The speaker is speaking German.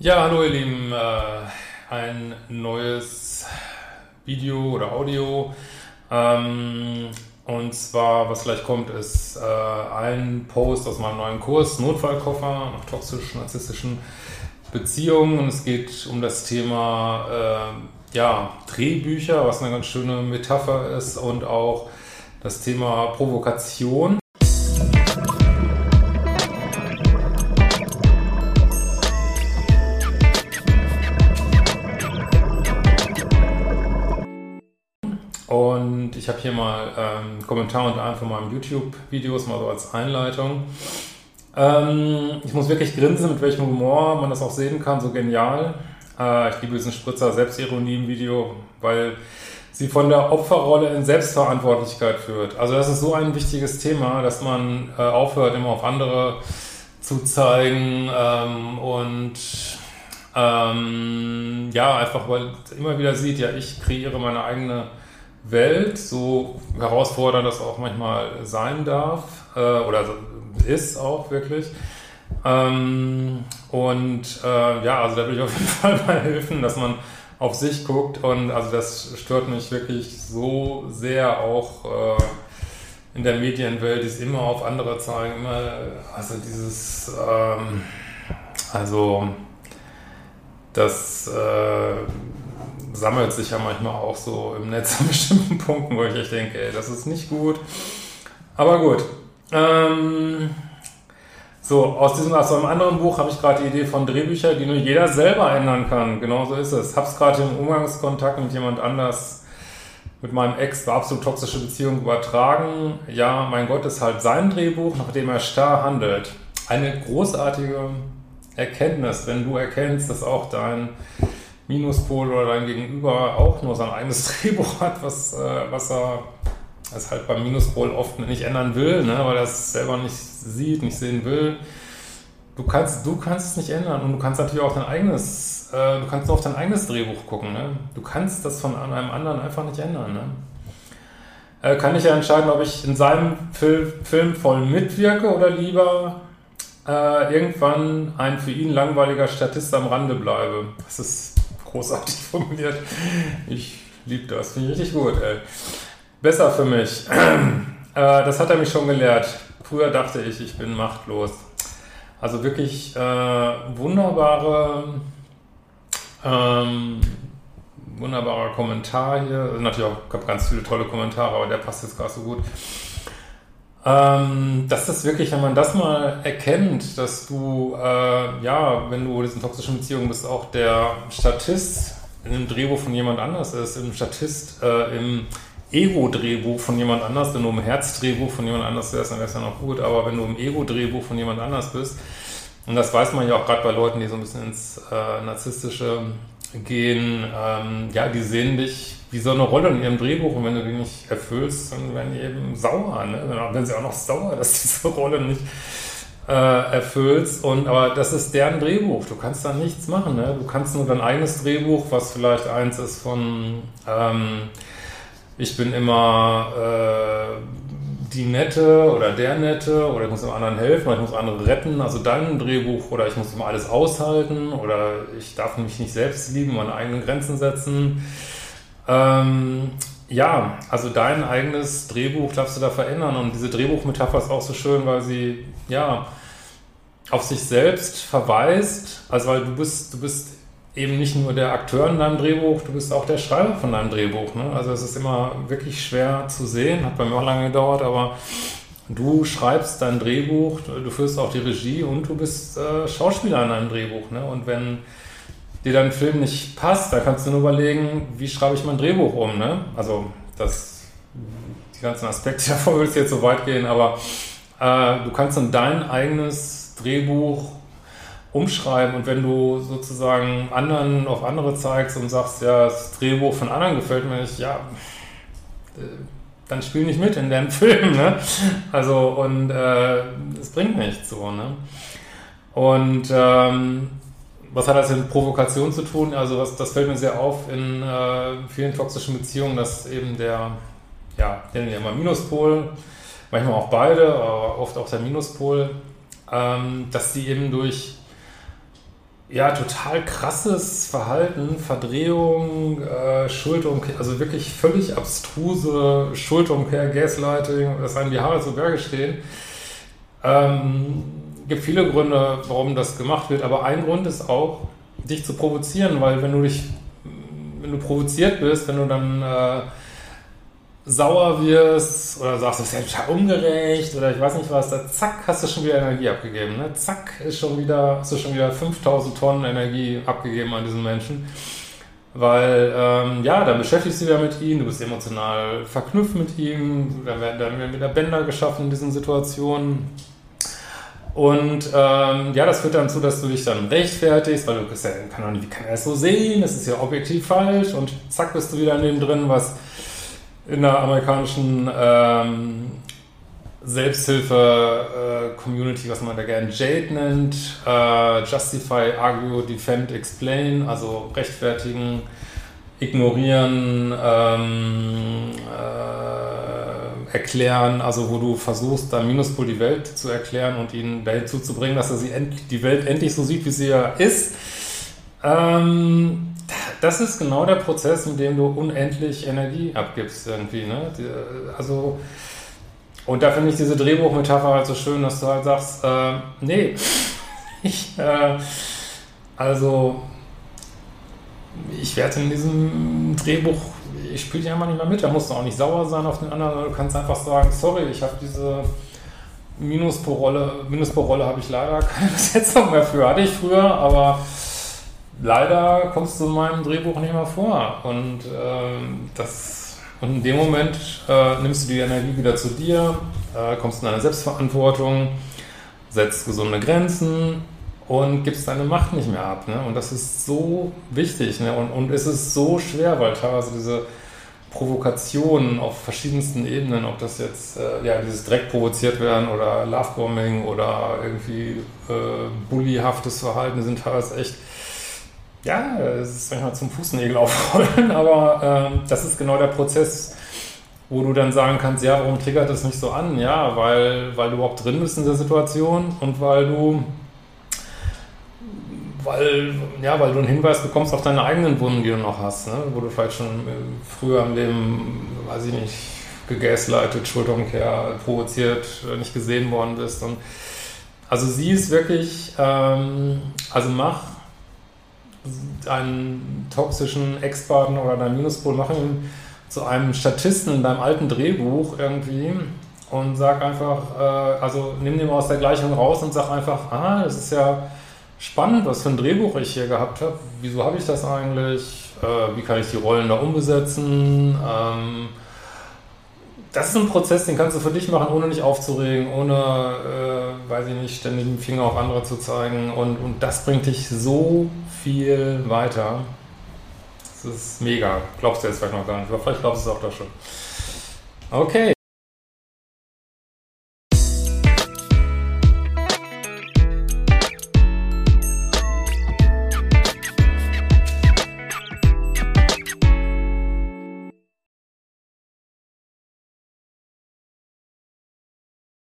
Ja, hallo ihr Lieben, äh, ein neues Video oder Audio. Ähm, und zwar, was gleich kommt, ist äh, ein Post aus meinem neuen Kurs, Notfallkoffer nach toxisch-narzisstischen Beziehungen. Und es geht um das Thema äh, ja, Drehbücher, was eine ganz schöne Metapher ist, und auch das Thema Provokation. Und ich habe hier mal ähm, Kommentar unter einem von meinen YouTube-Videos, mal so als Einleitung. Ähm, ich muss wirklich grinsen, mit welchem Humor man das auch sehen kann, so genial. Äh, ich liebe diesen Spritzer Selbstironie im Video, weil sie von der Opferrolle in Selbstverantwortlichkeit führt. Also das ist so ein wichtiges Thema, dass man äh, aufhört, immer auf andere zu zeigen ähm, und ähm, ja, einfach weil immer wieder sieht, ja, ich kreiere meine eigene Welt, so herausfordernd das auch manchmal sein darf äh, oder ist auch wirklich. Ähm, und äh, ja, also da würde ich auf jeden Fall mal helfen, dass man auf sich guckt und also das stört mich wirklich so sehr auch äh, in der Medienwelt, die es immer auf andere zeigen, immer, also dieses, ähm, also das äh, sammelt sich ja manchmal auch so im Netz an bestimmten Punkten, wo ich echt denke, ey, das ist nicht gut. Aber gut. Ähm, so, aus diesem, aus einem anderen Buch habe ich gerade die Idee von Drehbüchern, die nur jeder selber ändern kann. Genau so ist es. Hab's gerade im Umgangskontakt mit jemand anders, mit meinem Ex, war absolut toxische Beziehung übertragen. Ja, mein Gott, ist halt sein Drehbuch, nach dem er starr handelt. Eine großartige Erkenntnis, wenn du erkennst, dass auch dein Minuspol oder dein Gegenüber auch nur sein eigenes Drehbuch hat, was, äh, was er es halt beim Minuspol oft nicht ändern will, ne, weil er es selber nicht sieht, nicht sehen will. Du kannst, du kannst es nicht ändern und du kannst natürlich auch dein eigenes, äh, du kannst nur auf dein eigenes Drehbuch gucken. Ne? Du kannst das von einem anderen einfach nicht ändern. Ne? Äh, kann ich ja entscheiden, ob ich in seinem Fil Film voll mitwirke oder lieber äh, irgendwann ein für ihn langweiliger Statist am Rande bleibe. Das ist großartig formuliert. Ich liebe das, finde ich richtig gut. Ey. Besser für mich. Äh, das hat er mich schon gelehrt. Früher dachte ich, ich bin machtlos. Also wirklich äh, wunderbare, ähm, wunderbarer Kommentar hier. Natürlich auch gab ganz viele tolle Kommentare, aber der passt jetzt gerade so gut. Ähm, das ist wirklich, wenn man das mal erkennt, dass du, äh, ja, wenn du in diesen toxischen Beziehungen bist, auch der Statist in einem Drehbuch von jemand anders ist, im Statist äh, im Ego-Drehbuch von jemand anders, wenn du im Herz-Drehbuch von jemand anders wärst, dann wäre es ja noch gut, aber wenn du im Ego-Drehbuch von jemand anders bist, und das weiß man ja auch gerade bei Leuten, die so ein bisschen ins äh, Narzisstische gehen, ähm, ja, die sehen dich wie so eine Rolle in ihrem Drehbuch und wenn du die nicht erfüllst, dann werden die eben sauer, ne? dann werden sie auch noch sauer, dass du diese Rolle nicht äh, erfüllst und aber das ist deren Drehbuch, du kannst da nichts machen, ne? du kannst nur dein eigenes Drehbuch, was vielleicht eins ist von ähm, ich bin immer äh, die Nette oder der Nette oder ich muss dem anderen helfen oder ich muss andere retten, also dein Drehbuch oder ich muss immer alles aushalten oder ich darf mich nicht selbst lieben, meine eigenen Grenzen setzen. Ähm, ja, also dein eigenes Drehbuch darfst du da verändern und diese Drehbuchmetapher ist auch so schön, weil sie ja auf sich selbst verweist, also weil du bist, du bist eben nicht nur der Akteur in deinem Drehbuch, du bist auch der Schreiber von deinem Drehbuch. Ne? Also es ist immer wirklich schwer zu sehen, hat bei mir auch lange gedauert, aber du schreibst dein Drehbuch, du führst auch die Regie und du bist äh, Schauspieler in deinem Drehbuch. Ne? Und wenn dir dein Film nicht passt, dann kannst du nur überlegen, wie schreibe ich mein Drehbuch um. Ne? Also das, die ganzen Aspekte davon würde es jetzt so weit gehen, aber äh, du kannst dann dein eigenes Drehbuch umschreiben und wenn du sozusagen anderen auf andere zeigst und sagst, ja, das Drehbuch von anderen gefällt mir nicht, ja, äh, dann spiel nicht mit in deinem Film, ne? Also, und äh, es bringt nichts so, ne? Und ähm, was hat das mit Provokation zu tun? Also, was, das fällt mir sehr auf in äh, vielen toxischen Beziehungen, dass eben der, ja, den immer Minuspol, manchmal auch beide, aber oft auch der Minuspol, ähm, dass die eben durch ja, total krasses Verhalten, Verdrehung, äh, Schuldumkehr, also wirklich völlig abstruse Schuldumkehr, Gaslighting, dass einem die Haare zu Berge stehen. Ähm, gibt viele Gründe, warum das gemacht wird, aber ein Grund ist auch, dich zu provozieren, weil wenn du dich, wenn du provoziert bist, wenn du dann äh, sauer wirst oder sagst, das ist ja ungerecht oder ich weiß nicht was, da zack, hast du schon wieder Energie abgegeben. Ne? Zack, ist schon wieder, hast du schon wieder 5000 Tonnen Energie abgegeben an diesen Menschen. Weil, ähm, ja, dann beschäftigst du dich ja mit ihm, du bist emotional verknüpft mit ihm, dann werden, dann werden wieder Bänder geschaffen in diesen Situationen. Und ähm, ja, das führt dann zu, dass du dich dann rechtfertigst, weil du ja, kann doch nicht, wie kann er es so sehen, das ist ja objektiv falsch. Und zack bist du wieder in dem drin, was in der amerikanischen ähm, Selbsthilfe-Community, äh, was man da gerne Jade nennt, äh, Justify, Argue, Defend, Explain, also rechtfertigen, ignorieren, ähm, äh, erklären, also wo du versuchst, da Minuspol die Welt zu erklären und ihn dazu zu bringen, dass er sie die Welt endlich so sieht, wie sie ja ist. Ähm, das ist genau der Prozess, in dem du unendlich Energie abgibst irgendwie. Ne? Also, und da finde ich diese Drehbuchmetapher halt so schön, dass du halt sagst, äh, nee, ich, äh, also, ich werde in diesem Drehbuch, ich spiele dich einfach nicht mehr mit, da musst du auch nicht sauer sein auf den anderen, du kannst einfach sagen, sorry, ich habe diese Minus pro Rolle, Minus pro Rolle habe ich leider keine Besetzung mehr für, hatte ich früher, aber leider kommst du in meinem Drehbuch nicht mehr vor. Und, ähm, das, und in dem Moment äh, nimmst du die Energie wieder zu dir, äh, kommst in deine Selbstverantwortung, setzt gesunde Grenzen und gibst deine Macht nicht mehr ab. Ne? Und das ist so wichtig. Ne? Und, und es ist so schwer, weil teilweise diese Provokationen auf verschiedensten Ebenen, ob das jetzt äh, ja dieses direkt provoziert werden oder Lovebombing oder irgendwie äh, bullyhaftes Verhalten, sind teilweise echt ja, es ist manchmal zum Fußnägel aufrollen, aber äh, das ist genau der Prozess, wo du dann sagen kannst, ja, warum triggert das nicht so an? Ja, weil, weil du überhaupt drin bist in der Situation und weil du weil, ja, weil du einen Hinweis bekommst auf deine eigenen Wunden, die du noch hast, ne? wo du vielleicht schon äh, früher im Leben, weiß ich nicht, gegaslightet, Schulterumkehr, provoziert, äh, nicht gesehen worden bist. Und also sie ist wirklich, ähm, also mach einen toxischen Ex-Partner oder deinen Minuspol, mach ihn zu einem Statisten in deinem alten Drehbuch irgendwie und sag einfach, äh, also nimm den aus der Gleichung raus und sag einfach, ah, das ist ja spannend, was für ein Drehbuch ich hier gehabt habe. Wieso habe ich das eigentlich? Äh, wie kann ich die Rollen da umbesetzen? Ähm, das ist ein Prozess, den kannst du für dich machen, ohne dich aufzuregen, ohne, äh, weiß ich nicht, ständig den Finger auf andere zu zeigen. Und, und das bringt dich so viel weiter. Das ist mega. Glaubst du jetzt vielleicht noch gar nicht, aber vielleicht glaubst du es auch da schon. Okay.